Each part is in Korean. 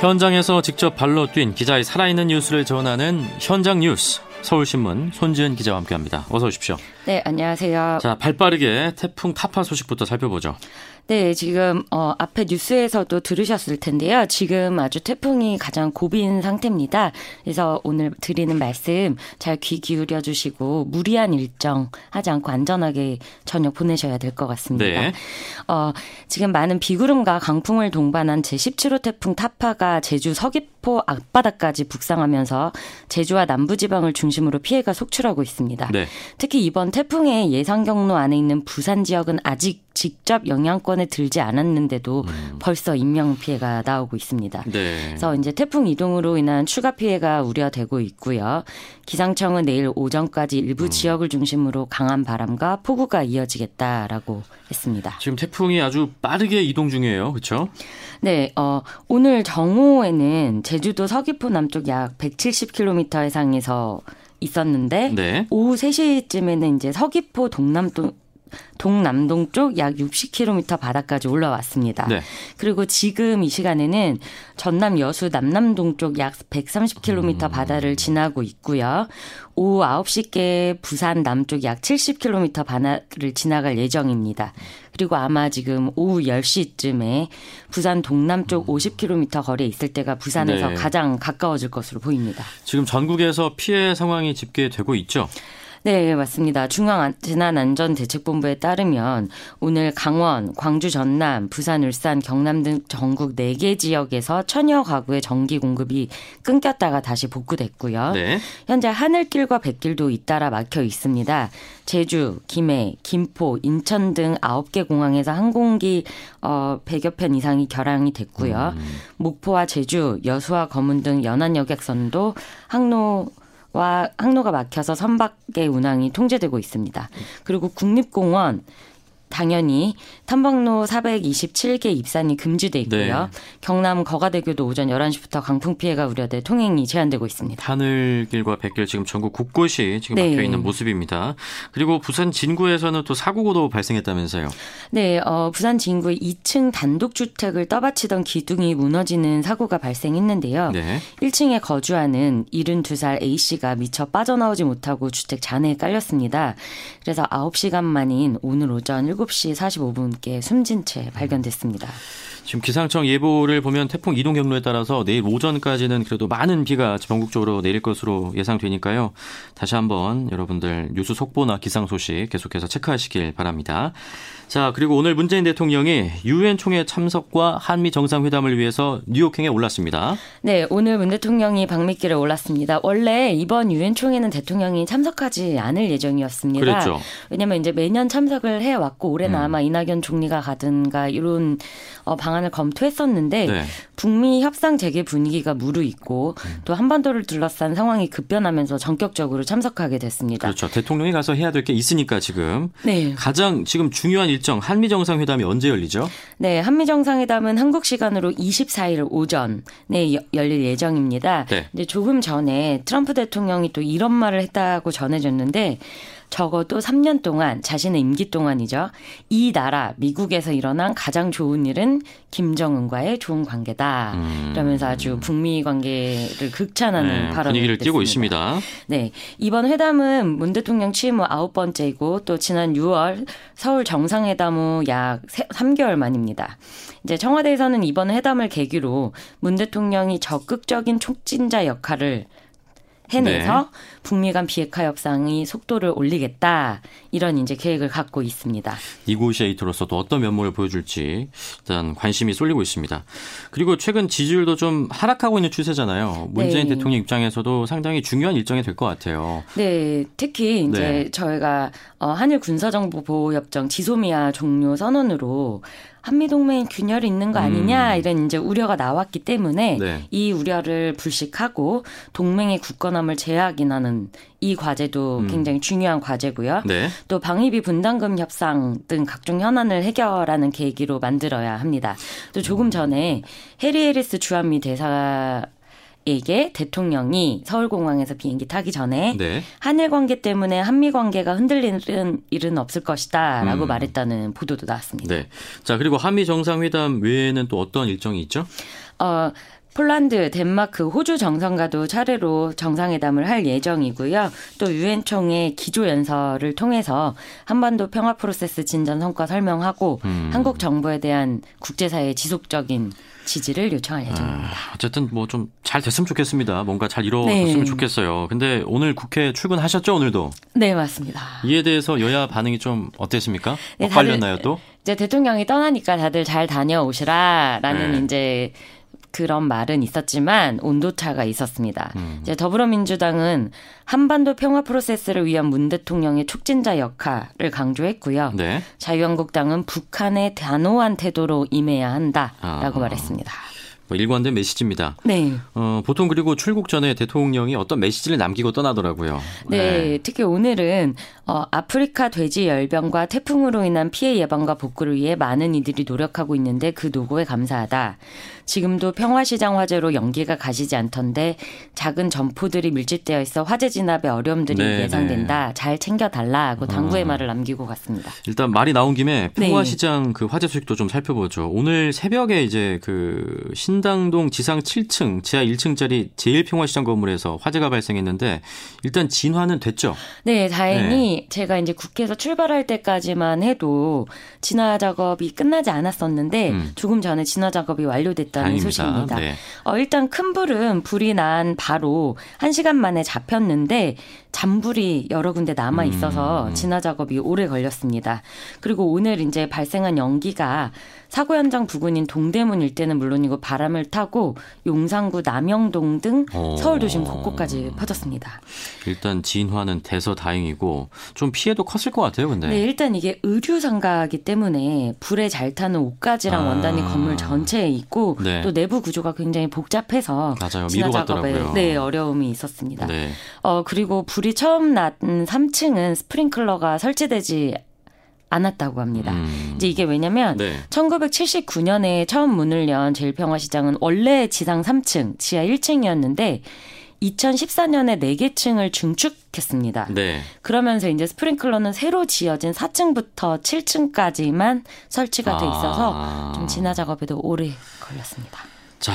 현장에서 직접 발로 뛴 기자의 살아있는 뉴스를 전하는 현장 뉴스. 서울신문 손지은 기자와 함께합니다. 어서 오십시오. 네, 안녕하세요. 자, 발빠르게 태풍 타파 소식부터 살펴보죠. 네, 지금 어, 앞에 뉴스에서도 들으셨을 텐데요. 지금 아주 태풍이 가장 고비인 상태입니다. 그래서 오늘 드리는 말씀 잘 귀 기울여 주시고 무리한 일정 하지 않고 안전하게 저녁 보내셔야 될 것 같습니다. 네. 어, 지금 많은 비구름과 강풍을 동반한 제17호 태풍 타파가 제주 서귀포 앞바다까지 북상하면서 제주와 남부지방을 중심으로 피해가 속출하고 있습니다. 네. 특히 이번 태풍의 예상 경로 안에 있는 부산 지역은 아직 직접 영향권에 들지 않았는데도 음. 벌써 인명 피해가 나오고 있습니다. 네. 그래서 이제 태풍 이동으로 인한 추가 피해가 우려되고 있고요. 기상청은 내일 오전까지 일부 음. 지역을 중심으로 강한 바람과 폭우가 이어지겠다라고 했습니다. 지금 태풍이 아주 빠르게 이동 중이에요. 그렇죠? 네, 어, 오늘 정오에는 제주도 서귀포 남쪽 약 170km 해상에서 있었는데 네. 오후 3시쯤에는 이제 서귀포 동남도 동남동 쪽 약 60km 바다까지 올라왔습니다. 네. 그리고 지금 이 시간에는 전남 여수 남남동 쪽 약 130km 음. 바다를 지나고 있고요. 오후 9시께 부산 남쪽 약 70km 바다를 지나갈 예정입니다. 그리고 아마 지금 오후 10시쯤에 부산 동남쪽 50km 거리에 있을 때가 부산에서 네. 가장 가까워질 것으로 보입니다. 지금 전국에서 피해 상황이 집계되고 있죠? 네, 맞습니다. 중앙재난안전대책본부에 따르면 오늘 강원, 광주, 전남, 부산, 울산, 경남 등 전국 4개 지역에서 천여 가구의 전기 공급이 끊겼다가 다시 복구됐고요. 네. 현재 하늘길과 백길도 잇따라 막혀 있습니다. 제주, 김해, 김포, 인천 등 9개 공항에서 항공기 어 100여 편 이상이 결항이 됐고요. 음. 목포와 제주, 여수와 거문 등 연안 여객선도 항로 와 항로가 막혀서 선박의 운항이 통제되고 있습니다. 그리고 국립공원 당연히 탐방로 427개 입산이 금지돼 있고요. 네. 경남 거가대교도 오전 11시부터 강풍 피해가 우려돼 통행이 제한되고 있습니다. 하늘길과 백길 지금 전국 곳곳이 지금 네. 막혀 있는 모습입니다. 그리고 부산 진구에서는 또 사고도 발생했다면서요. 네, 어, 부산 진구의 2층 단독 주택을 떠받치던 기둥이 무너지는 사고가 발생했는데요. 네. 1층에 거주하는 72살 A 씨가 미처 빠져나오지 못하고 주택 잔해에 깔렸습니다. 그래서 9시간 만인 오늘 오전 7시 45분께 숨진 채 발견됐습니다. 지금 기상청 예보를 보면 태풍 이동 경로에 따라서 내일 오전까지는 그래도 많은 비가 전국적으로 내릴 것으로 예상되니까요. 다시 한번 여러분들 뉴스 속보나 기상 소식 계속해서 체크하시길 바랍니다. 자, 그리고 오늘 문재인 대통령이 유엔 총회 참석과 한미 정상회담을 위해서 뉴욕행에 올랐습니다. 네, 오늘 문 대통령이 방미길에 올랐습니다. 원래 이번 유엔 총회는 대통령이 참석하지 않을 예정이었습니다. 그랬죠. 왜냐면 이제 매년 참석을 해 왔고 올해는 음. 아마 이낙연 총리가 가든가 이런 어, 방안을 검토했었는데 네. 북미 협상 재개 분위기가 무르익고 음. 또 한반도를 둘러싼 상황이 급변하면서 전격적으로 참석하게 됐습니다. 그렇죠. 대통령이 가서 해야 될 게 있으니까 지금 네. 가장 지금 중요한 일정 한미 정상회담이 언제 열리죠? 네, 한미 정상회담은 한국 시간으로 24일 오전에 열릴 예정입니다. 네. 근데 조금 전에 트럼프 대통령이 또 이런 말을 했다고 전해졌는데 적어도 3년 동안 자신의 임기 동안이죠. 이 나라 미국에서 일어난 가장 좋은 일은 김정은과의 좋은 관계다. 음. 이러면서 아주 북미 관계를 극찬하는 네, 발언을 분위기를 띄고 있습니다. 네. 이번 회담은 문 대통령 취임 후 아홉 번째이고 또 지난 6월 서울 정상회담 후 약 3개월 만입니다. 이제 청와대에서는 이번 회담을 계기로 문 대통령이 적극적인 촉진자 역할을 해내서 네. 북미 간 비핵화 협상이 속도를 올리겠다 이런 이제 계획을 갖고 있습니다. 이고시에이트로서 또 어떤 면모를 보여줄지 일단 관심이 쏠리고 있습니다. 그리고 최근 지지율도 좀 하락하고 있는 추세잖아요. 문재인 네. 대통령 입장에서도 상당히 중요한 일정이 될 것 같아요. 네, 특히 이제 네. 저희가 어, 한일 군사정보 보호협정 지소미아 종료 선언으로 한미 동맹 균열이 있는 거 아니냐 음. 이런 이제 우려가 나왔기 때문에 네. 이 우려를 불식하고 동맹의 굳건함을 재확인하는 이 과제도 음. 굉장히 중요한 과제고요. 네. 또 방위비 분담금 협상 등 각종 현안을 해결하는 계기로 만들어야 합니다. 또 조금 음. 전에 해리 해리스 주한미 대사 에게 대통령이 서울공항에서 비행기 타기 전에 네. 한일 관계 때문에 한미 관계가 흔들리는 일은 없을 것이다 라고 음. 말했다는 보도도 나왔습니다. 네. 자 그리고 한미 정상회담 외에는 또 어떤 일정이 있죠? 어 폴란드, 덴마크, 호주 정상과도 차례로 정상회담을 할 예정이고요. 또 유엔 총회 기조 연설을 통해서 한반도 평화 프로세스 진전 성과 설명하고 음. 한국 정부에 대한 국제사회의 지속적인 지지를 요청할 예정입니다. 아, 어쨌든 뭐 좀 잘 됐으면 좋겠습니다. 뭔가 잘 이루어졌으면 네. 좋겠어요. 근데 오늘 국회 출근하셨죠, 오늘도? 네, 맞습니다. 이에 대해서 여야 반응이 좀 어땠습니까? 네, 엇갈렸나요, 또? 이제 대통령이 떠나니까 다들 잘 다녀오시라라는 네. 이제 그런 말은 있었지만 온도차가 있었습니다. 음. 이제 더불어민주당은 한반도 평화 프로세스를 위한 문 대통령의 촉진자 역할을 강조했고요. 네. 자유한국당은 북한의 단호한 태도로 임해야 한다라고 아. 말했습니다. 뭐 일관된 메시지입니다. 네. 어, 보통 그리고 출국 전에 대통령이 어떤 메시지를 남기고 떠나더라고요. 네. 네. 특히 오늘은 어, 아프리카 돼지 열병과 태풍으로 인한 피해 예방과 복구를 위해 많은 이들이 노력하고 있는데 그 노고에 감사하다. 지금도 평화시장 화재로 연기가 가시지 않던데 작은 점포들이 밀집되어 있어 화재 진압에 어려움들이 네, 예상된다. 네. 잘 챙겨달라고 당부의 어. 말을 남기고 갔습니다. 일단 말이 나온 김에 네. 평화시장 네. 그 화재 소식도 좀 살펴보죠. 오늘 새벽에 이제 그 신당동 지상 7층 지하 1층짜리 제일평화시장 건물에서 화재가 발생했는데 일단 진화는 됐죠. 네, 다행히 네. 제가 이제 국회에서 출발할 때까지만 해도 진화 작업이 끝나지 않았었는데 음. 조금 전에 진화 작업이 완료됐다. 있다는 다행입니다. 소식입니다. 네. 어, 일단 큰 불은 불이 난 바로 1시간 만에 잡혔는데 잔불이 여러 군데 남아 있어서 음. 진화 작업이 오래 걸렸습니다. 그리고 오늘 이제 발생한 연기가 사고 현장 부근인 동대문 일대는 물론이고 바람을 타고 용산구 남영동 등 어. 서울 도심 곳곳까지 퍼졌습니다. 일단 진화는 돼서 다행이고 좀 피해도 컸을 것 같아요, 근데. 네, 일단 이게 의류 상가기 때문에 불에 잘 타는 옷가지랑 아. 원단이 건물 전체에 있고 네. 또 내부 구조가 굉장히 복잡해서 맞아요. 진화 작업에 네, 어려움이 있었습니다. 네. 어 그리고 불이 처음 난 3층은 스프링클러가 설치되지 않았다고 합니다. 음. 이제 이게 왜냐면 네. 1979년에 처음 문을 연 제일평화 시장은 원래 지상 3층, 지하 1층이었는데 2014년에 4개 층을 증축했습니다. 네. 그러면서 이제 스프링클러는 새로 지어진 4층부터 7층까지만 설치가 돼 있어서 아. 좀 진화 작업에도 오래 걸렸습니다. 자,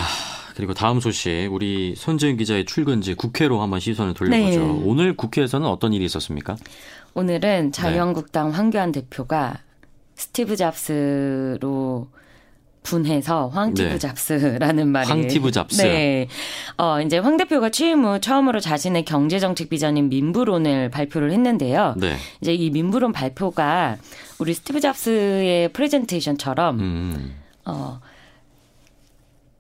그리고 다음 소식 우리 손재윤 기자의 출근지 국회로 한번 시선을 돌려보죠. 네. 오늘 국회에서는 어떤 일이 있었습니까? 오늘은 자유한국당 네. 황교안 대표가 스티브 잡스로 분해서 황티브 네. 잡스라는 말이 황티브 잡스. 네. 어 이제 황 대표가 취임 후 처음으로 자신의 경제 정책 비전인 민부론을 발표를 했는데요. 네. 이제 이 민부론 발표가 우리 스티브 잡스의 프레젠테이션처럼 음. 어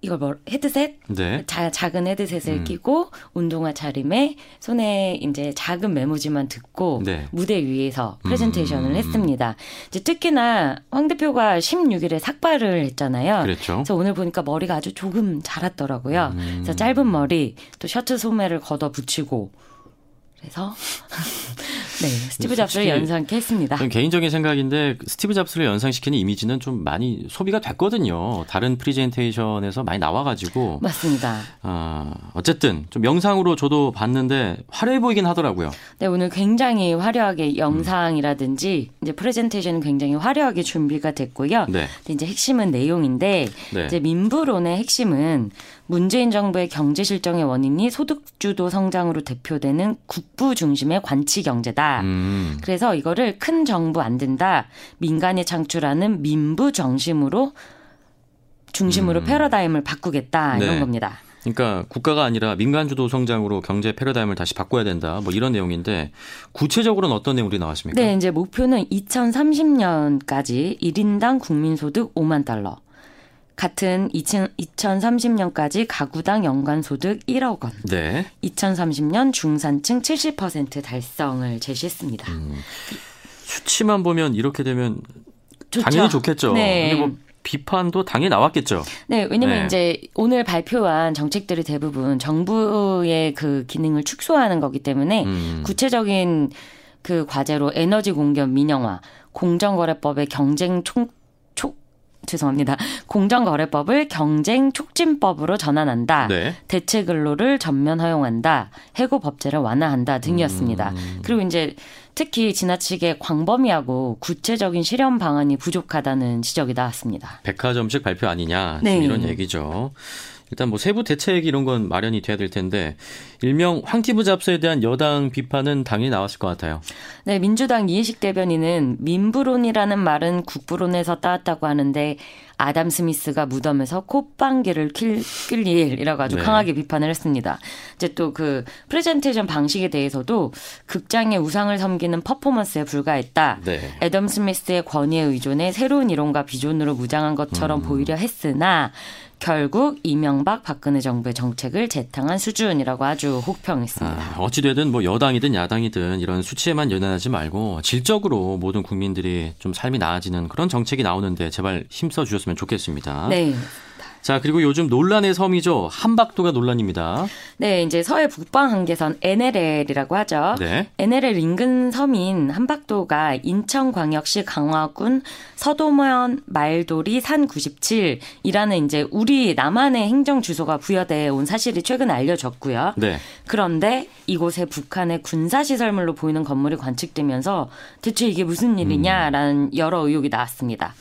이걸 뭐 헤드셋 네. 자, 작은 헤드셋을 음. 끼고 운동화 차림에 손에 이제 작은 메모지만 들고 네. 무대 위에서 프레젠테이션을 음. 했습니다. 이제 특히나 황 대표가 16일에 삭발을 했잖아요. 그렇죠. 그래서 오늘 보니까 머리가 아주 조금 자랐더라고요. 음. 그래서 짧은 머리 또 셔츠 소매를 걷어 붙이고 그래서 네, 스티브 잡스를 연상케 했습니다. 개인적인 생각인데 스티브 잡스를 연상시키는 이미지는 좀 많이 소비가 됐거든요. 다른 프리젠테이션에서 많이 나와가지고 맞습니다. 아, 어쨌든 좀 영상으로 저도 봤는데 화려해 보이긴 하더라고요. 네, 오늘 굉장히 화려하게 영상이라든지 음. 이제 프레젠테이션은 굉장히 화려하게 준비가 됐고요. 네. 이제 핵심은 내용인데 네. 이제 민부론의 핵심은 문재인 정부의 경제 실정의 원인이 소득주도 성장으로 대표되는 국부 중심의 관치 경제다. 음. 그래서 이거를 큰 정부 안 된다. 민간이 창출하는 민부 정심으로 중심으로 음. 패러다임을 바꾸겠다 이런 네. 겁니다. 그러니까 국가가 아니라 민간 주도 성장으로 경제 패러다임을 다시 바꿔야 된다. 뭐 이런 내용인데 구체적으로는 어떤 내용이 나왔습니까? 네, 이제 목표는 2030년까지 1인당 국민 소득 5만 달러. 같은 2030년까지 가구당 연간 소득 1억 원. 네. 2030년 중산층 70% 달성을 제시했습니다. 음, 수치만 보면 이렇게 되면 좋죠. 당연히 좋겠죠. 네. 근데 뭐 비판도 당연히 나왔겠죠. 네, 왜냐면 네. 이제 오늘 발표한 정책들이 대부분 정부의 그 기능을 축소하는 거기 때문에 음. 구체적인 그 과제로 에너지 공급 민영화, 공정거래법의 경쟁 총 죄송합니다. 공정거래법을 경쟁 촉진법으로 전환한다. 네. 대체 근로를 전면 허용한다. 해고 법제를 완화한다 등이었습니다. 음. 그리고 이제 특히 지나치게 광범위하고 구체적인 실현 방안이 부족하다는 지적이 나왔습니다. 백화점식 발표 아니냐 네. 이런 얘기죠. 일단 뭐 세부 대책 이런 건 마련이 돼야 될 텐데 일명 황티브 잡스에 대한 여당 비판은 당연히 나왔을 것 같아요. 네, 민주당 이해식 대변인은 민부론이라는 말은 국부론에서 따왔다고 하는데 아담 스미스가 무덤에서 콧방귀를 낄 일이라고 아주 네. 강하게 비판을 했습니다. 이제 또 그 프레젠테이션 방식에 대해서도 극장의 우상을 섬기는 퍼포먼스에 불과했다. 네. 애덤 스미스의 권위에 의존해 새로운 이론과 비전으로 무장한 것처럼 음. 보이려 했으나 결국 이명박 박근혜 정부의 정책을 재탕한 수준이라고 아주 혹평했습니다. 아, 어찌되든 뭐 여당이든 야당이든 이런 수치에만 연연하지 말고 질적으로 모든 국민들이 좀 삶이 나아지는 그런 정책이 나오는데 제발 힘써 주셨으면 좋겠습니다. 네. 자, 그리고 요즘 논란의 섬이죠. 한박도가 논란입니다. 네, 이제 서해 북방 한계선 NLL이라고 하죠. 네. NLL 인근 섬인 한박도가 인천광역시 강화군 서도면 말돌이 산 97이라는 이제 우리 남한의 행정 주소가 부여돼 온 사실이 최근 알려졌고요. 네. 그런데 이곳에 북한의 군사 시설물로 보이는 건물이 관측되면서 대체 이게 무슨 일이냐라는 여러 의혹이 나왔습니다.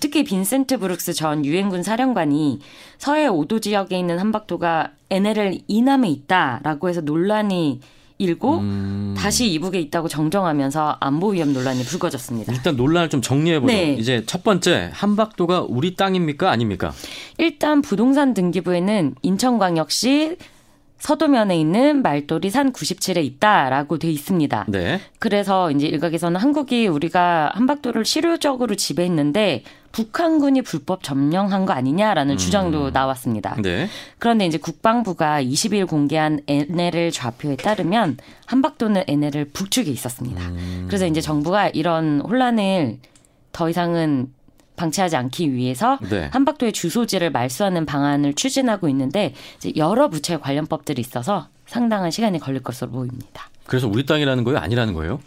특히 빈센트 브룩스 전 유엔군 사령관이 서해 5도 지역에 있는 한박도가 NLL 이남에 있다라고 해서 논란이 일고 음. 다시 이북에 있다고 정정하면서 안보 위험 논란이 불거졌습니다. 일단 논란을 좀 정리해 보죠. 네. 이제 첫 번째 한박도가 우리 땅입니까 아닙니까? 일단 부동산 등기부에는 인천광역시 서도면에 있는 말돌이 산 97에 있다라고 돼 있습니다. 네. 그래서 이제 일각에서는 한국이 우리가 한박도를 실효적으로 지배했는데 북한군이 불법 점령한 거 아니냐라는 음. 주장도 나왔습니다. 네. 그런데 이제 국방부가 20일 공개한 NLL 좌표에 따르면 한박도는 NLL 북측에 있었습니다. 음. 그래서 이제 정부가 이런 혼란을 더 이상은 방치하지 않기 위해서 네. 한박도의 주소지를 말소하는 방안을 추진하고 있는데 이제 여러 부처의 관련법들이 있어서 상당한 시간이 걸릴 것으로 보입니다. 그래서 우리 땅이라는 거예요? 아니라는 거예요?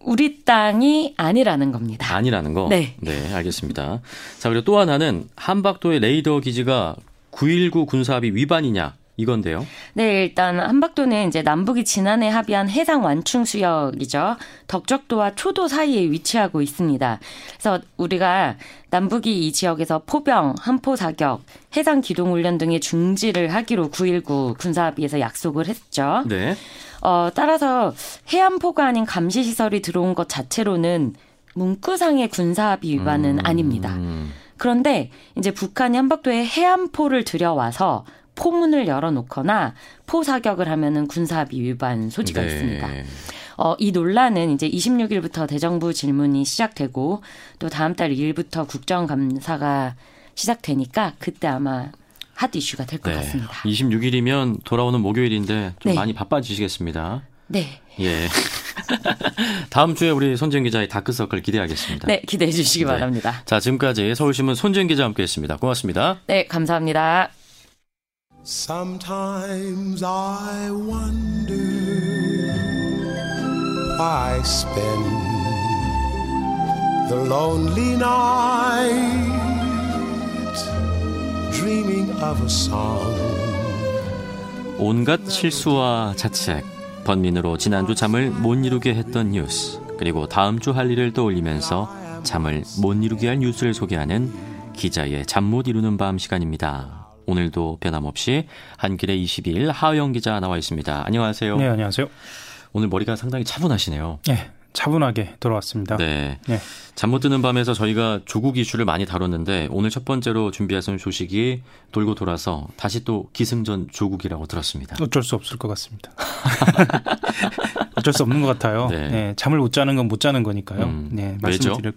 우리 땅이 아니라는 겁니다. 아니라는 거? 네. 네, 알겠습니다. 자, 그리고 또 하나는 한박도의 레이더 기지가 9.19 군사합의 위반이냐? 이건데요. 네, 일단 한박도는 이제 남북이 지난해 합의한 해상 완충 수역이죠. 덕적도와 초도 사이에 위치하고 있습니다. 그래서 우리가 남북이 이 지역에서 포병, 한포 사격, 해상 기동 훈련 등의 중지를 하기로 9.19 군사 합의에서 약속을 했죠. 네. 어, 따라서 해안포가 아닌 감시 시설이 들어온 것 자체로는 문구상의 군사 합의 위반은 음. 아닙니다. 그런데 이제 북한이 한박도에 해안포를 들여와서 포문을 열어놓거나 포사격을 하면은 군사합의 위반 소지가 네. 있습니다. 어, 이 논란은 이제 26일부터 대정부 질문이 시작되고 또 다음 달 2일부터 국정감사가 시작되니까 그때 아마 핫 이슈가 될것 네. 같습니다. 26일이면 돌아오는 목요일인데 좀 네. 많이 바빠지시겠습니다. 네. 예. 다음 주에 우리 손지은 기자의 다크서클 기대하겠습니다. 네, 기대해 주시기 네. 바랍니다. 자, 지금까지 서울신문 손지은 기자와 함께 했습니다. 고맙습니다. 네, 감사합니다. Sometimes I wonder why spend the lonely night dreaming of a song. 온갖 실수와 자책, 번민으로 지난주 잠을 못 이루게 했던 뉴스, 그리고 다음 주 할 일을 떠올리면서 잠을 못 이루게 할 뉴스를 소개하는 기자의 잠 못 이루는 밤 시간입니다. 오늘도 변함없이 한길의 22일 하영 기자 나와 있습니다. 안녕하세요. 네, 안녕하세요. 오늘 머리가 상당히 차분하시네요. 네, 차분하게 돌아왔습니다. 네. 네. 잠못 드는 밤에서 저희가 조국 이슈를 많이 다뤘는데 오늘 첫 번째로 준비하신 소식이 돌고 돌아서 다시 또 기승전 조국이라고 들었습니다. 어쩔 수 없을 것 같습니다. 어쩔 수 없는 것 같아요. 네. 네. 잠을 못 자는 건 못 자는 거니까요. 음, 네, 말씀드릴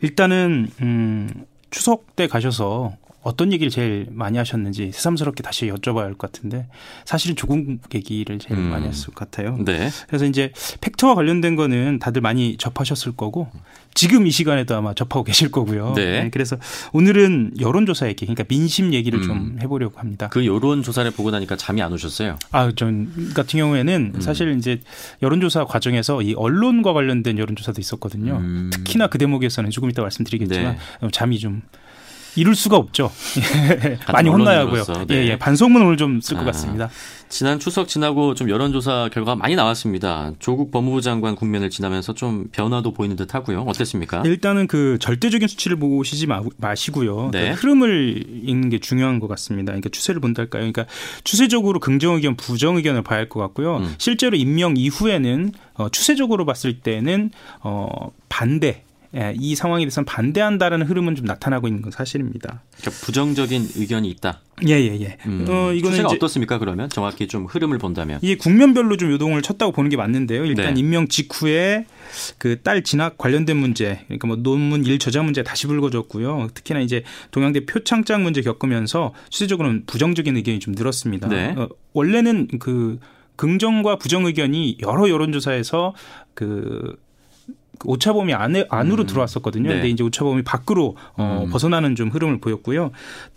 일단은 음, 추석 때 가셔서 어떤 얘기를 제일 많이 하셨는지 새삼스럽게 다시 여쭤봐야 할 것 같은데 사실은 조국 얘기를 제일 음. 많이 했을 것 같아요. 네. 그래서 이제 팩트와 관련된 거는 다들 많이 접하셨을 거고 지금 이 시간에도 아마 접하고 계실 거고요. 네. 네 그래서 오늘은 여론조사 얘기, 그러니까 민심 얘기를 음. 좀 해보려고 합니다. 그 여론조사를 보고 나니까 잠이 안 오셨어요? 아, 전 같은 경우에는 음. 사실 이제 여론조사 과정에서 이 언론과 관련된 여론조사도 있었거든요. 음. 특히나 그 대목에서는 조금 이따 말씀드리겠지만 네. 잠이 좀 이룰 수가 없죠. 많이 혼나야 하고요. 네. 예, 예. 반성문을 좀 쓸것 아, 같습니다. 지난 추석 지나고 좀 여론조사 결과가 많이 나왔습니다. 조국 법무부 장관 국면을 지나면서 좀 변화도 보이는 듯 하고요. 어땠습니까? 일단은 그 절대적인 수치를 보시지 마, 시고요 네. 그러니까 흐름을 읽는 게 중요한 것 같습니다. 그러니까 추세를 본달까요? 그러니까 추세적으로 긍정 의견, 부정 의견을 봐야 할 것 같고요. 음. 실제로 임명 이후에는 어, 추세적으로 봤을 때는 어, 반대 예, 이 상황에 대해서는 반대한다라는 흐름은 좀 나타나고 있는 건 사실입니다. 그러니까 부정적인 의견이 있다. 예예예. 예, 예. 음, 어, 이거는 추세가 어떻습니까? 그러면 정확히 좀 흐름을 본다면 이게 국면별로 좀 요동을 쳤다고 보는 게 맞는데요. 일단 네. 임명 직후에 그 딸 진학 관련된 문제, 그러니까 뭐 논문 일 저자 문제 다시 불거졌고요. 특히나 이제 동양대 표창장 문제 겪으면서 추세적으로는 부정적인 의견이 좀 늘었습니다. 네. 어, 원래는 그 긍정과 부정 의견이 여러 여론조사에서 그 오차범위 안에 안으로 음. 들어왔었거든요. 네. 근데 이제 오차범위 밖으로 어, 음. 벗어나는 좀 흐름을 보였고요.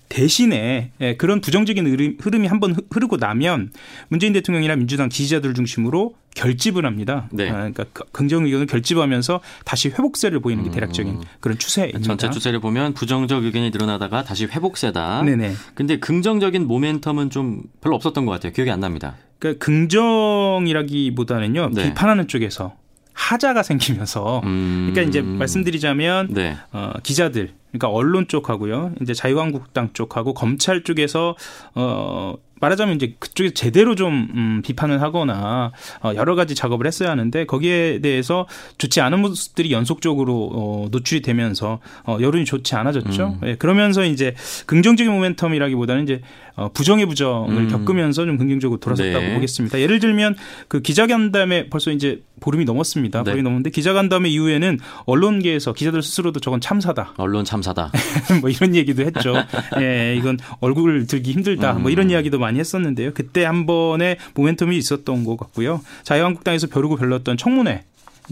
대신에 예, 그런 부정적인 흐름이 한번 흐르고 나면 문재인 대통령이나 민주당 지지자들 중심으로 결집을 합니다. 네. 아, 그러니까 그 긍정 의견을 결집하면서 다시 회복세를 보이는 게 대략적인 음. 그런 추세입니다. 전체 추세를 보면 부정적 의견이 늘어나다가 다시 회복세다. 네네. 근데 긍정적인 모멘텀은 좀 별로 없었던 것 같아요. 기억이 안 납니다. 그러니까 긍정이라기보다는요. 네. 비판하는 쪽에서 하자가 생기면서 음. 그러니까 이제 말씀드리자면 네. 어, 기자들 그러니까 언론 쪽하고요 이제 자유한국당 쪽하고 검찰 쪽에서 어 말하자면 이제 그쪽에 제대로 좀 음, 비판을 하거나 어, 여러 가지 작업을 했어야 하는데 거기에 대해서 좋지 않은 모습들이 연속적으로 어, 노출이 되면서 어, 여론이 좋지 않아졌죠. 음. 예, 그러면서 이제 긍정적인 모멘텀이라기보다는 이제 어, 부정의 부정을 음. 겪으면서 좀 긍정적으로 돌아섰다고 네. 보겠습니다. 예를 들면 그 기자간담회 벌써 이제 보름이 넘었습니다. 네. 보름이 넘었는데 기자간담회 이후에는 언론계에서 기자들 스스로도 저건 참사다. 언론 참사다. 뭐 이런 얘기도 했죠. 예, 이건 얼굴 들기 힘들다. 음. 뭐 이런 이야기도 많이 했었는데요. 그때 한 번의 모멘텀이 있었던 것 같고요. 자유한국당에서 벼르고 별렀던 청문회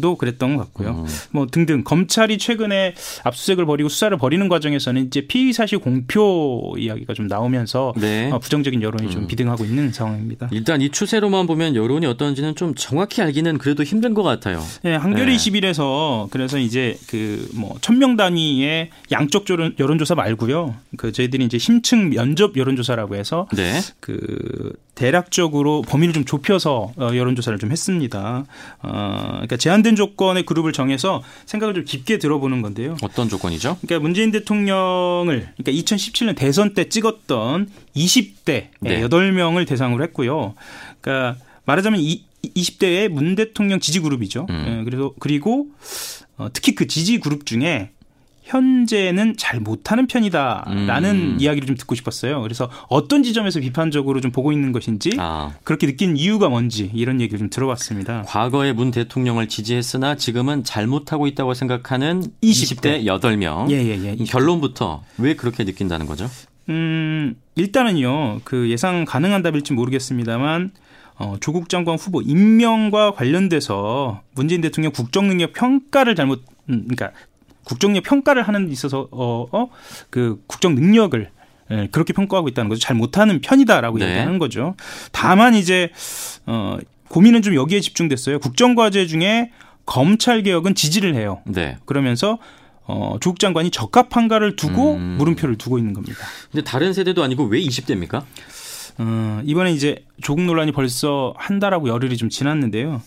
도 그랬던 것 같고요. 음. 뭐 등등 검찰이 최근에 압수수색을 벌이고 수사를 벌이는 과정에서는 이제 피의 사실 공표 이야기가 좀 나오면서 네. 어, 부정적인 여론이 음. 좀 비등하고 있는 상황입니다. 일단 이 추세로만 보면 여론이 어떤지는 좀 정확히 알기는 그래도 힘든 것 같아요. 네, 한겨레 네. 21에서 그래서 이제 그뭐 천명 단위의 양쪽 여론 조사 말고요. 그 저희들이 이제 심층 면접 여론 조사라고 해서 네. 그 대략적으로 범위를 좀 좁혀서 어, 여론 조사를 좀 했습니다. 어, 그러니까 제한 된 조건의 그룹을 정해서 생각을 좀 깊게 들어보는 건데요. 어떤 조건이죠? 그러니까 문재인 대통령을 그러니까 2017년 대선 때 찍었던 20대 네. 8명을 대상으로 했고요. 그러니까 말하자면 이, 20대의 문 대통령 지지 그룹이죠. 음. 예, 그래서 그리고 어, 특히 그 지지 그룹 중에 현재는 잘 못하는 편이다라는 음. 이야기를 좀 듣고 싶었어요. 그래서 어떤 지점에서 비판적으로 좀 보고 있는 것인지 아. 그렇게 느낀 이유가 뭔지 이런 얘기를 좀 들어봤습니다. 과거에 문 대통령을 지지했으나 지금은 잘못하고 있다고 생각하는 20대, 20대 8명. 예, 예, 예. 결론부터 왜 그렇게 느낀다는 거죠? 음, 일단은요. 그 예상 가능한 답일지 모르겠습니다만 어, 조국 장관 후보 임명과 관련돼서 문재인 대통령 국정능력 평가를 잘못 음, 그러니까 국정력 평가를 하는 데 있어서 어, 어, 그 국정 능력을 예, 그렇게 평가하고 있다는 거죠. 잘 못하는 편이다라고 네. 얘기하는 거죠. 다만 이제 어, 고민은 좀 여기에 집중됐어요. 국정과제 중에 검찰 개혁은 지지를 해요. 네. 그러면서 어, 조국 장관이 적합한가를 두고 음. 물음표를 두고 있는 겁니다. 근데 다른 세대도 아니고 왜 20대입니까? 어, 이번에 이제 조국 논란이 벌써 한 달하고 열흘이 좀 지났는데요.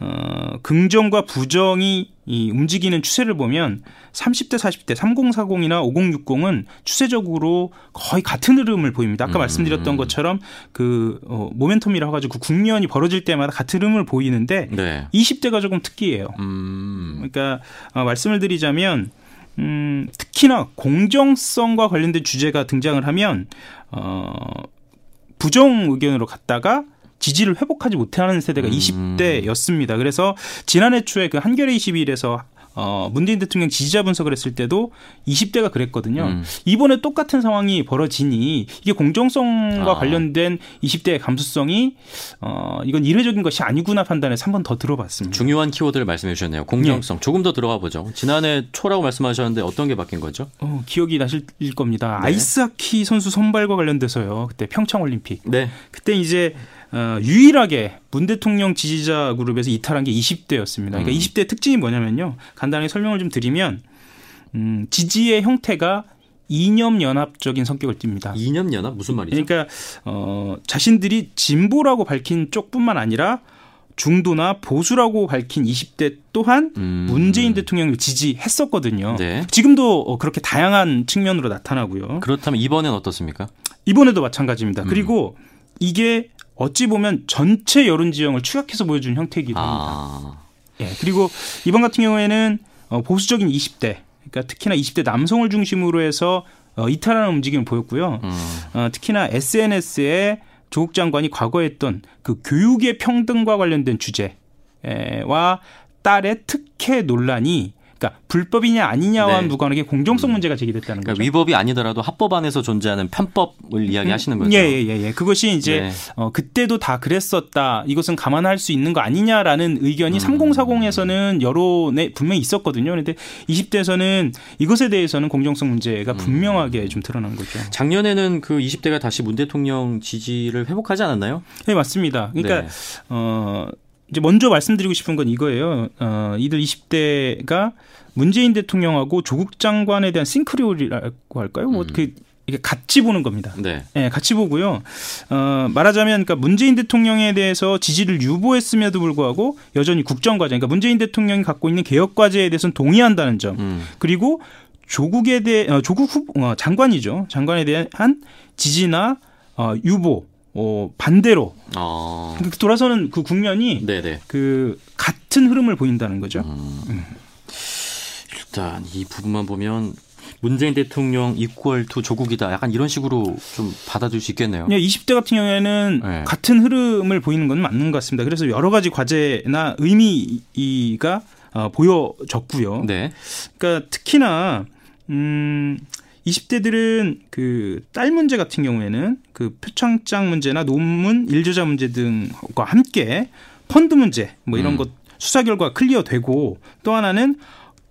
어, 긍정과 부정이 이 움직이는 추세를 보면 30대, 40대, 3040이나 5060은 추세적으로 거의 같은 흐름을 보입니다. 아까 음. 말씀드렸던 것처럼 그 어, 모멘텀이라 가지고 국면이 벌어질 때마다 같은 흐름을 보이는데 네. 20대가 조금 특이해요. 음. 그러니까 어, 말씀을 드리자면 음, 특히나 공정성과 관련된 주제가 등장을 하면 어, 부정 의견으로 갔다가 지지를 회복하지 못하는 세대가 음. 20대였습니다. 그래서 지난해 초에 그 한겨레 21에서 어, 문재인 대통령 지지자 분석을 했을 때도 20대가 그랬거든요. 음. 이번에 똑같은 상황이 벌어지니 이게 공정성과 아. 관련된 20대의 감수성이 어, 이건 이례적인 것이 아니구나 판단해서 한 번 더 들어봤습니다. 중요한 키워드를 말씀해 주셨네요. 공정성. 네. 조금 더 들어가 보죠. 지난해 초라고 말씀하셨는데 어떤 게 바뀐 거죠? 어, 기억이 나실 겁니다. 네. 아이스하키 선수 선발과 관련돼서요. 그때 평창 올림픽. 네. 그때 이제 어, 유일하게 문 대통령 지지자 그룹에서 이탈한 게 20대였습니다. 그러니까 음. 20대 특징이 뭐냐면요. 간단하게 설명을 좀 드리면 음, 지지의 형태가 이념 연합적인 성격을 띱니다. 이념 연합 무슨 말이죠? 그러니까 어 자신들이 진보라고 밝힌 쪽뿐만 아니라 중도나 보수라고 밝힌 20대 또한 음. 문재인 대통령을 지지했었거든요. 네. 지금도 어, 그렇게 다양한 측면으로 나타나고요. 그렇다면 이번엔 어떻습니까? 이번에도 마찬가지입니다. 음. 그리고 이게 어찌 보면 전체 여론 지형을 추격해서 보여준 형태이기도 합니다. 아. 예. 그리고 이번 같은 경우에는 어, 보수적인 20대, 그러니까 특히나 20대 남성을 중심으로 해서 어, 이탈하는 움직임을 보였고요. 음. 어, 특히나 SNS에 조국 장관이 과거에 했던 그 교육의 평등과 관련된 주제와 딸의 특혜 논란이 그러니까 불법이냐 아니냐와 네. 무관하게 공정성 음. 문제가 제기됐다는 그러니까 거죠. 위법이 아니더라도 합법 안에서 존재하는 편법을 이야기하시는 거죠. 예예예. 예, 예. 그것이 이제 네. 어, 그때도 다 그랬었다. 이것은 감안할 수 있는 거 아니냐라는 의견이 음. 3040에서는 여론에 분명히 있었거든요. 그런데 20대에서는 이것에 대해서는 공정성 문제가 음. 분명하게 좀 드러난 거죠. 작년에는 그 20대가 다시 문 대통령 지지를 회복하지 않았나요? 네 맞습니다. 그러니까 네. 어. 이제 먼저 말씀드리고 싶은 건 이거예요. 어, 이들 20대가 문재인 대통령하고 조국 장관에 대한 싱크리올이라고 할까요? 뭐 음. 그 이게 같이 보는 겁니다. 네. 네 같이 보고요. 어, 말하자면 그러니까 문재인 대통령에 대해서 지지를 유보했음에도 불구하고 여전히 국정 과제, 그러니까 문재인 대통령이 갖고 있는 개혁 과제에 대해서는 동의한다는 점. 음. 그리고 조국에 대해 어, 조국 후 어, 장관이죠. 장관에 대한 지지나 어, 유보 어, 반대로 어. 돌아서는 그 국면이 네네. 그 같은 흐름을 보인다는 거죠. 음. 음. 일단 이 부분만 보면 문재인 대통령 equal to 조국이다. 약간 이런 식으로 좀 받아들일 수 있겠네요. 네, 20대 같은 경우에는 네. 같은 흐름을 보이는 건 맞는 것 같습니다. 그래서 여러 가지 과제나 의미가 어, 보여졌고요. 네. 그러니까 특히나 음 20대들은 그 딸 문제 같은 경우에는 그 표창장 문제나 논문 일저자 문제 등과 함께 펀드 문제 뭐 이런 음. 것 수사 결과 클리어되고 또 하나는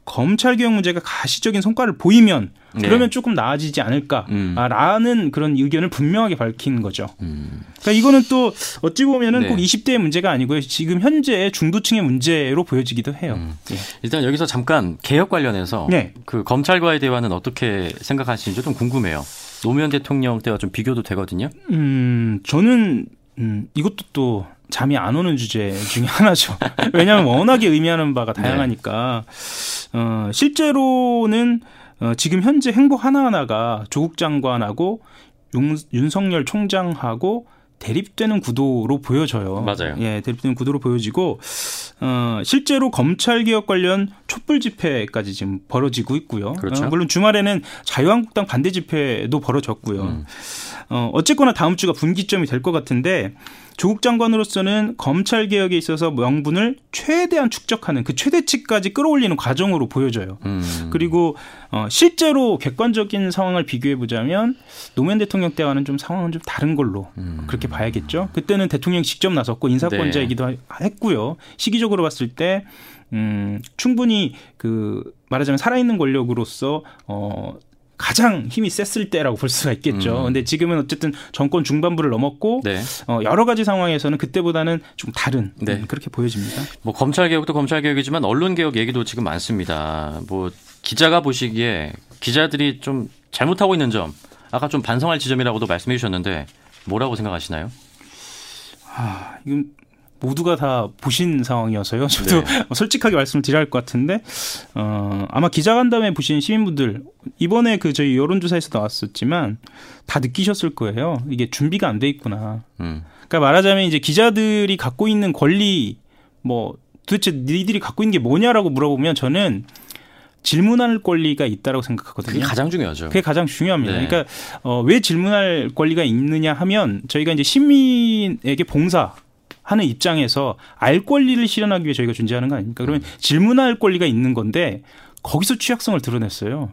검찰 개혁 문제가 가시적인 성과를 보이면 네. 그러면 조금 나아지지 않을까라는 음. 그런 의견을 분명하게 밝힌 거죠. 음. 그러니까 이거는 또 어찌 보면은 네. 꼭 20대의 문제가 아니고요. 지금 현재 중도층의 문제로 보여지기도 해요. 음. 예. 일단 여기서 잠깐 개혁 관련해서 네. 그 검찰과의 대화는 어떻게 생각하시는지 좀 궁금해요. 노무현 대통령 때와 좀 비교도 되거든요. 음, 저는 음, 이것도 또 잠이 안 오는 주제 중에 하나죠. 왜냐하면 워낙에 의미하는 바가 다양하니까. 네. 어, 실제로는 어, 지금 현재 행복 하나하나가 조국 장관하고 윤, 윤석열 총장하고 대립되는 구도로 보여져요. 맞아요. 예, 대립되는 구도로 보여지고 어, 실제로 검찰 개혁 관련 촛불 집회까지 지금 벌어지고 있고요. 그렇죠. 어, 물론 주말에는 자유한국당 반대 집회도 벌어졌고요. 음. 어, 어쨌거나 다음 주가 분기점이 될 것 같은데 조국 장관으로서는 검찰 개혁에 있어서 명분을 최대한 축적하는 그 최대치까지 끌어올리는 과정으로 보여져요. 음. 그리고 어, 실제로 객관적인 상황을 비교해 보자면 노무현 대통령 때와는 좀 상황은 좀 다른 걸로 음. 그렇게 봐야겠죠. 그때는 대통령이 직접 나섰고 인사권자이기도 네. 했고요. 시기적으로 봤을 때 음, 충분히 그 말하자면 살아있는 권력으로서 어 가장 힘이 셌을 때라고 볼 수가 있겠죠. 음. 근데 지금은 어쨌든 정권 중반부를 넘었고 네. 어, 여러 가지 상황에서는 그때보다는 좀 다른 네. 음, 그렇게 보여집니다. 뭐 검찰 개혁도 검찰 개혁이지만 언론 개혁 얘기도 지금 많습니다. 뭐 기자가 보시기에 기자들이 좀 잘못하고 있는 점 아까 좀 반성할 지점이라고도 말씀해 주셨는데 뭐라고 생각하시나요? 아, 이건 모두가 다 보신 상황이어서요. 저도 네. 솔직하게 말씀을 드려야 할 것 같은데 어, 아마 기자간담회 보신 시민분들 이번에 그 저희 여론조사에서 나왔었지만 다 느끼셨을 거예요. 이게 준비가 안 돼 있구나. 음. 그러니까 말하자면 이제 기자들이 갖고 있는 권리 뭐 도대체 니들이 갖고 있는 게 뭐냐라고 물어보면 저는 질문할 권리가 있다라고 생각하거든요. 그게 가장 중요하죠. 그게 가장 중요합니다. 네. 그러니까 어, 왜 질문할 권리가 있느냐 하면 저희가 이제 시민에게 봉사 하는 입장에서 알 권리를 실현하기 위해 저희가 존재하는 거 아닙니까? 그러면 음. 질문할 권리가 있는 건데 거기서 취약성을 드러냈어요.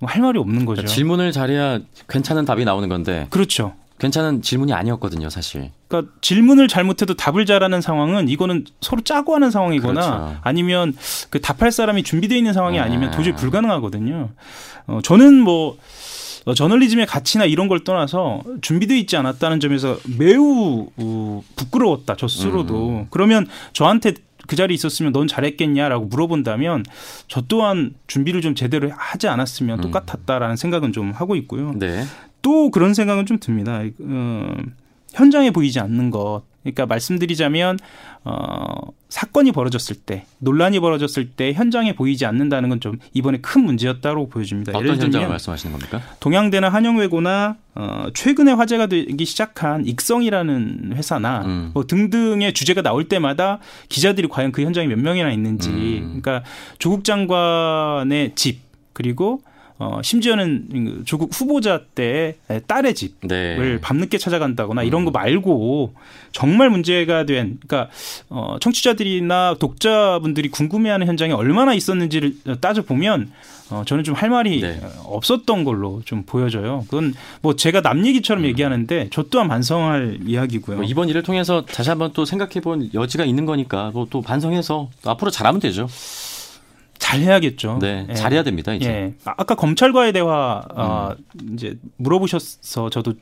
뭐 할 말이 없는 거죠. 그러니까 질문을 잘해야 괜찮은 답이 나오는 건데. 그렇죠. 괜찮은 질문이 아니었거든요, 사실. 그러니까 질문을 잘못해도 답을 잘하는 상황은 이거는 서로 짜고 하는 상황이거나 그렇죠. 아니면 그 답할 사람이 준비되어 있는 상황이 네. 아니면 도저히 불가능하거든요. 어, 저는 뭐 어, 저널리즘의 가치나 이런 걸 떠나서 준비되어 있지 않았다는 점에서 매우 어, 부끄러웠다 저 스스로도. 음. 그러면 저한테 그 자리에 있었으면 넌 잘했겠냐라고 물어본다면 저 또한 준비를 좀 제대로 하지 않았으면 음. 똑같았다라는 생각은 좀 하고 있고요. 네. 또 그런 생각은 좀 듭니다. 어, 현장에 보이지 않는 것. 그러니까 말씀드리자면 어, 사건이 벌어졌을 때 논란이 벌어졌을 때 현장에 보이지 않는다는 건 좀 이번에 큰 문제였다고 보여집니다. 어떤 현장을 말씀하시는 겁니까? 동양대나 한영외고나 어, 최근에 화제가 되기 시작한 익성이라는 회사나 음. 뭐 등등의 주제가 나올 때마다 기자들이 과연 그 현장에 몇 명이나 있는지 음. 그러니까 조국 장관의 집 그리고 어, 심지어는 조국 후보자 때 딸의 집을 네. 밤늦게 찾아간다거나 이런 거 음. 말고 정말 문제가 된, 그러니까 어, 청취자들이나 독자분들이 궁금해하는 현장이 얼마나 있었는지를 따져 보면 어, 저는 좀 할 말이 네. 없었던 걸로 좀 보여져요. 그건 뭐 제가 남 얘기처럼 음. 얘기하는데 저 또한 반성할 이야기고요. 뭐 이번 일을 통해서 다시 한번 또 생각해 본 여지가 있는 거니까 뭐 또 반성해서 또 앞으로 잘하면 되죠. 잘해야겠죠. 네, 예. 잘해야 됩니다. 이제. 예. 아, 아까 검찰과의 대화 어, 음. 이제 물어보셔서 저도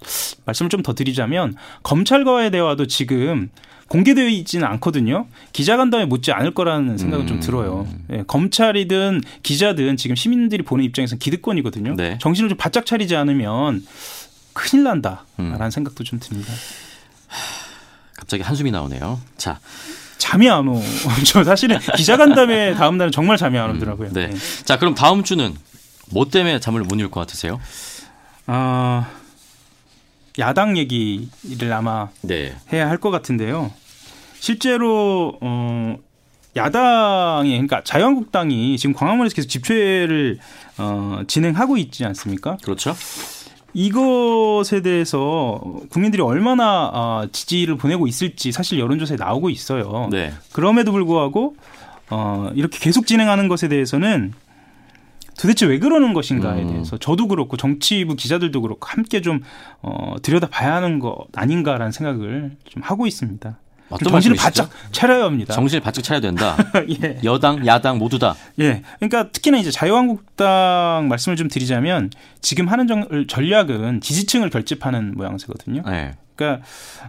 말씀을 좀 더 드리자면 검찰과의 대화도 지금 공개되어 있지는 않거든요. 기자간담회 묻지 않을 거라는 생각은 음. 좀 들어요. 예, 검찰이든 기자든 지금 시민들이 보는 입장에서는 기득권이거든요. 네. 정신을 좀 바짝 차리지 않으면 큰일 난다라는 음. 생각도 좀 듭니다. 갑자기 한숨이 나오네요. 자, 잠이 안 오. 저 사실은 기자간담회 다음 날은 정말 잠이 안 오더라고요. 음, 네. 네. 자, 그럼 다음 주는 뭐 때문에 잠을 못 이룰 것 같으세요? 아, 야당 얘기를 아마 네. 해야 할 것 같은데요. 실제로 어 야당이 그러니까 자유한국당이 지금 광화문에서 계속 집회를 어 진행하고 있지 않습니까? 그렇죠. 이것에 대해서 국민들이 얼마나 아, 지지를 보내고 있을지 사실 여론조사에 나오고 있어요. 네. 그럼에도 불구하고 어, 이렇게 계속 진행하는 것에 대해서는 도대체 왜 그러는 것인가에 음. 대해서 저도 그렇고 정치부 기자들도 그렇고 함께 좀 어, 들여다 봐야 하는 것 아닌가라는 생각을 좀 하고 있습니다. 정신을 바짝 차려야 합니다. 정신을 바짝 차려야 된다. 예. 여당, 야당 모두 다. 예. 그러니까 특히나 이제 자유한국당 말씀을 좀 드리자면 지금 하는 전략은 지지층을 결집하는 모양새거든요. 네. 그러니까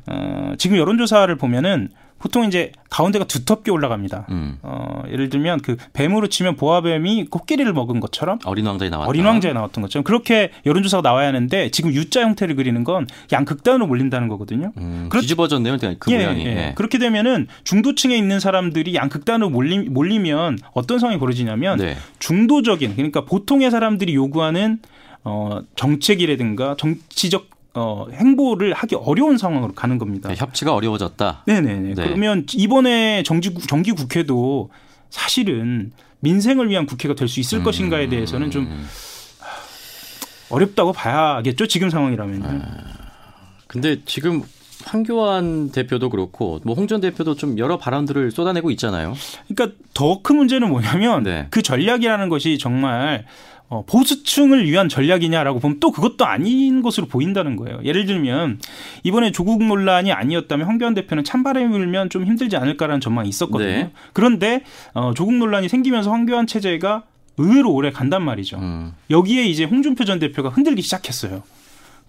어, 지금 여론조사를 보면은 보통 이제 가운데가 두텁게 올라갑니다. 음. 어, 예를 들면 그 뱀으로 치면 보아뱀이 코끼리를 먹은 것처럼 어린 왕자에 나왔다. 어린 왕자에 나왔던 것처럼 그렇게 여론조사가 나와야 하는데 지금 U자 형태를 그리는 건 양극단으로 몰린다는 거거든요. 음, 그렇... 뒤집어졌네요. 그 예, 모양이. 예. 예. 그렇게 되면은 중도층에 있는 사람들이 양극단으로 몰리, 몰리면 어떤 상황이 벌어지냐면 네. 중도적인 그러니까 보통의 사람들이 요구하는 어, 정책이라든가 정치적 어, 행보를 하기 어려운 상황으로 가는 겁니다. 네, 협치가 어려워졌다. 네네네. 네. 그러면 이번에 정지, 정기 국회도 사실은 민생을 위한 국회가 될 수 있을 음. 것인가에 대해서는 좀 어렵다고 봐야겠죠. 지금 상황이라면요. 아, 근데 지금 황교안 대표도 그렇고 뭐 홍 전 대표도 좀 여러 발언들을 쏟아내고 있잖아요. 그러니까 더 큰 문제는 뭐냐면 네. 그 전략이라는 것이 정말 어, 보수층을 위한 전략이냐라고 보면 또 그것도 아닌 것으로 보인다는 거예요. 예를 들면 이번에 조국 논란이 아니었다면 황교안 대표는 찬바람이 불면 좀 힘들지 않을까라는 전망이 있었거든요. 네. 그런데 어, 조국 논란이 생기면서 황교안 체제가 의외로 오래 간단 말이죠. 음. 여기에 이제 홍준표 전 대표가 흔들기 시작했어요.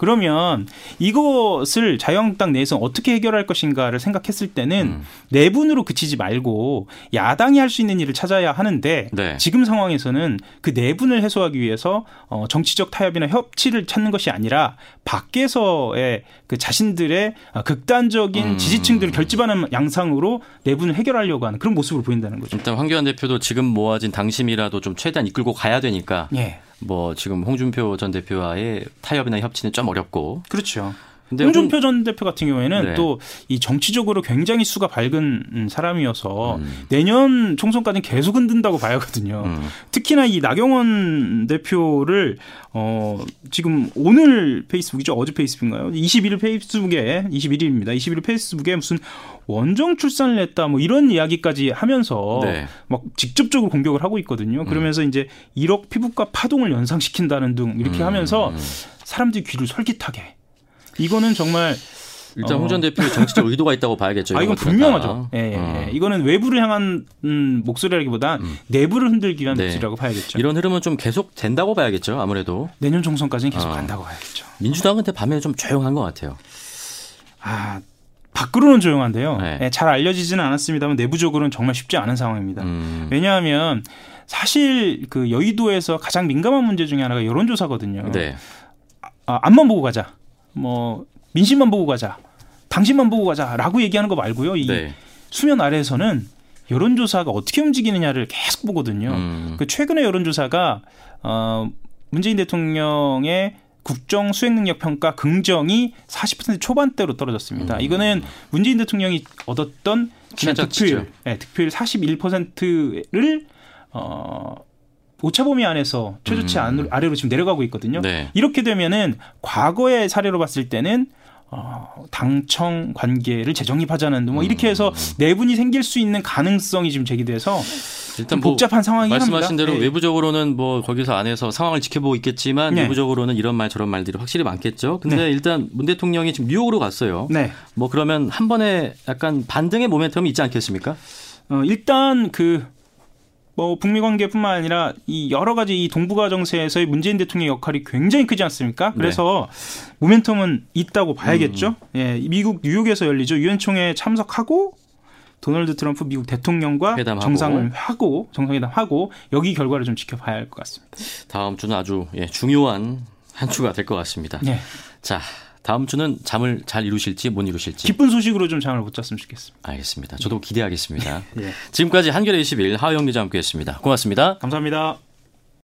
그러면 이것을 자유한국당 내에서 어떻게 해결할 것인가를 생각했을 때는 음. 내분으로 그치지 말고 야당이 할 수 있는 일을 찾아야 하는데 네. 지금 상황에서는 그 내분을 해소하기 위해서 어 정치적 타협이나 협치를 찾는 것이 아니라 밖에서의 그 자신들의 극단적인 음. 지지층들을 결집하는 양상으로 내분을 해결하려고 하는 그런 모습을 보인다는 거죠. 일단 황교안 대표도 지금 모아진 당심이라도 좀 최대한 이끌고 가야 되니까 예. 뭐 지금 홍준표 전 대표와의 타협이나 협치는 좀 어렵고 그렇죠. 홍준표 홍... 전 대표 같은 경우에는 네. 또이 정치적으로 굉장히 수가 밝은 음, 사람이어서 음. 내년 총선까지는 계속 흔든다고 봐야거든요. 음. 특히나 이 나경원 대표를 어 지금 오늘 페이스북이죠. 어제 페이스북인가요? 21일 페이스북에 21일입니다. 21일 페이스북에 무슨 원정 출산을 했다 뭐 이런 이야기까지 하면서 네. 막 직접적으로 공격을 하고 있거든요. 그러면서 음. 이제 1억 피부과 파동을 연상시킨다는 등 이렇게 음. 하면서 사람들이 귀를 솔깃하게 이거는 정말 일단 어. 홍전 대표의 정치적 의도가 있다고 봐야겠죠. 아, 이건 분명하죠. 예, 예, 예. 어. 이거는 외부를 향한 음, 목소리라기보다 음. 내부를 흔들기 위한 네. 목소리라고 봐야겠죠. 이런 흐름은 좀 계속 된다고 봐야겠죠. 아무래도 내년 총선까지는 계속 어. 간다고 봐야겠죠. 민주당은 밤에 좀 조용한 것 같아요. 아 밖으로는 조용한데요. 네. 네, 잘 알려지지는 않았습니다만 내부적으로는 정말 쉽지 않은 상황입니다. 음. 왜냐하면 사실 그 여의도에서 가장 민감한 문제 중에 하나가 여론조사거든요. 네. 아, 앞만 보고 가자. 뭐 민심만 보고 가자. 당신만 보고 가자라고 얘기하는 거 말고요. 이 네. 수면 아래에서는 여론조사가 어떻게 움직이느냐를 계속 보거든요. 음. 그 최근에 여론조사가 어 문재인 대통령의 국정 수행 능력 평가 긍정이 40% 초반대로 떨어졌습니다. 음. 이거는 문재인 대통령이 얻었던 지난 득표율, 네, 득표율 41%를 어 오차 범위 안에서 최저치 음. 아래로 지금 내려가고 있거든요. 네. 이렇게 되면은 과거의 사례로 봤을 때는 어, 당청 관계를 재정립하자는 뭐 이렇게 해서 음. 내분이 생길 수 있는 가능성이 지금 제기돼서 일단 뭐 복잡한 상황이 말씀하신 대로 네. 외부적으로는 뭐 거기서 안에서 상황을 지켜보고 있겠지만 네. 내부적으로는 이런 말 저런 말들이 확실히 많겠죠. 근데 네. 일단 문 대통령이 지금 뉴욕으로 갔어요. 네. 뭐 그러면 한 번에 약간 반등의 모멘텀이 있지 않겠습니까? 어, 일단 그 뭐 북미 관계뿐만 아니라 이 여러 가지 이 동북아 정세에서의 문재인 대통령의 역할이 굉장히 크지 않습니까? 네. 그래서 네. 모멘텀은 있다고 봐야겠죠. 음. 예, 미국 뉴욕에서 열리죠. 유엔 총회에 참석하고 도널드 트럼프 미국 대통령과 회담하고. 정상을 하고 정상회담 하고 여기 결과를 좀 지켜봐야 할 것 같습니다. 다음 주는 아주 예, 중요한 한 주가 될 것 같습니다. 네. 자, 다음 주는 잠을 잘 이루실지 못 이루실지 기쁜 소식으로 좀 잠을 못 잤으면 좋겠습니다. 알겠습니다. 저도 기대하겠습니다. 예. 지금까지 한겨레 21 하영 기자 함께했습니다. 고맙습니다. 감사합니다.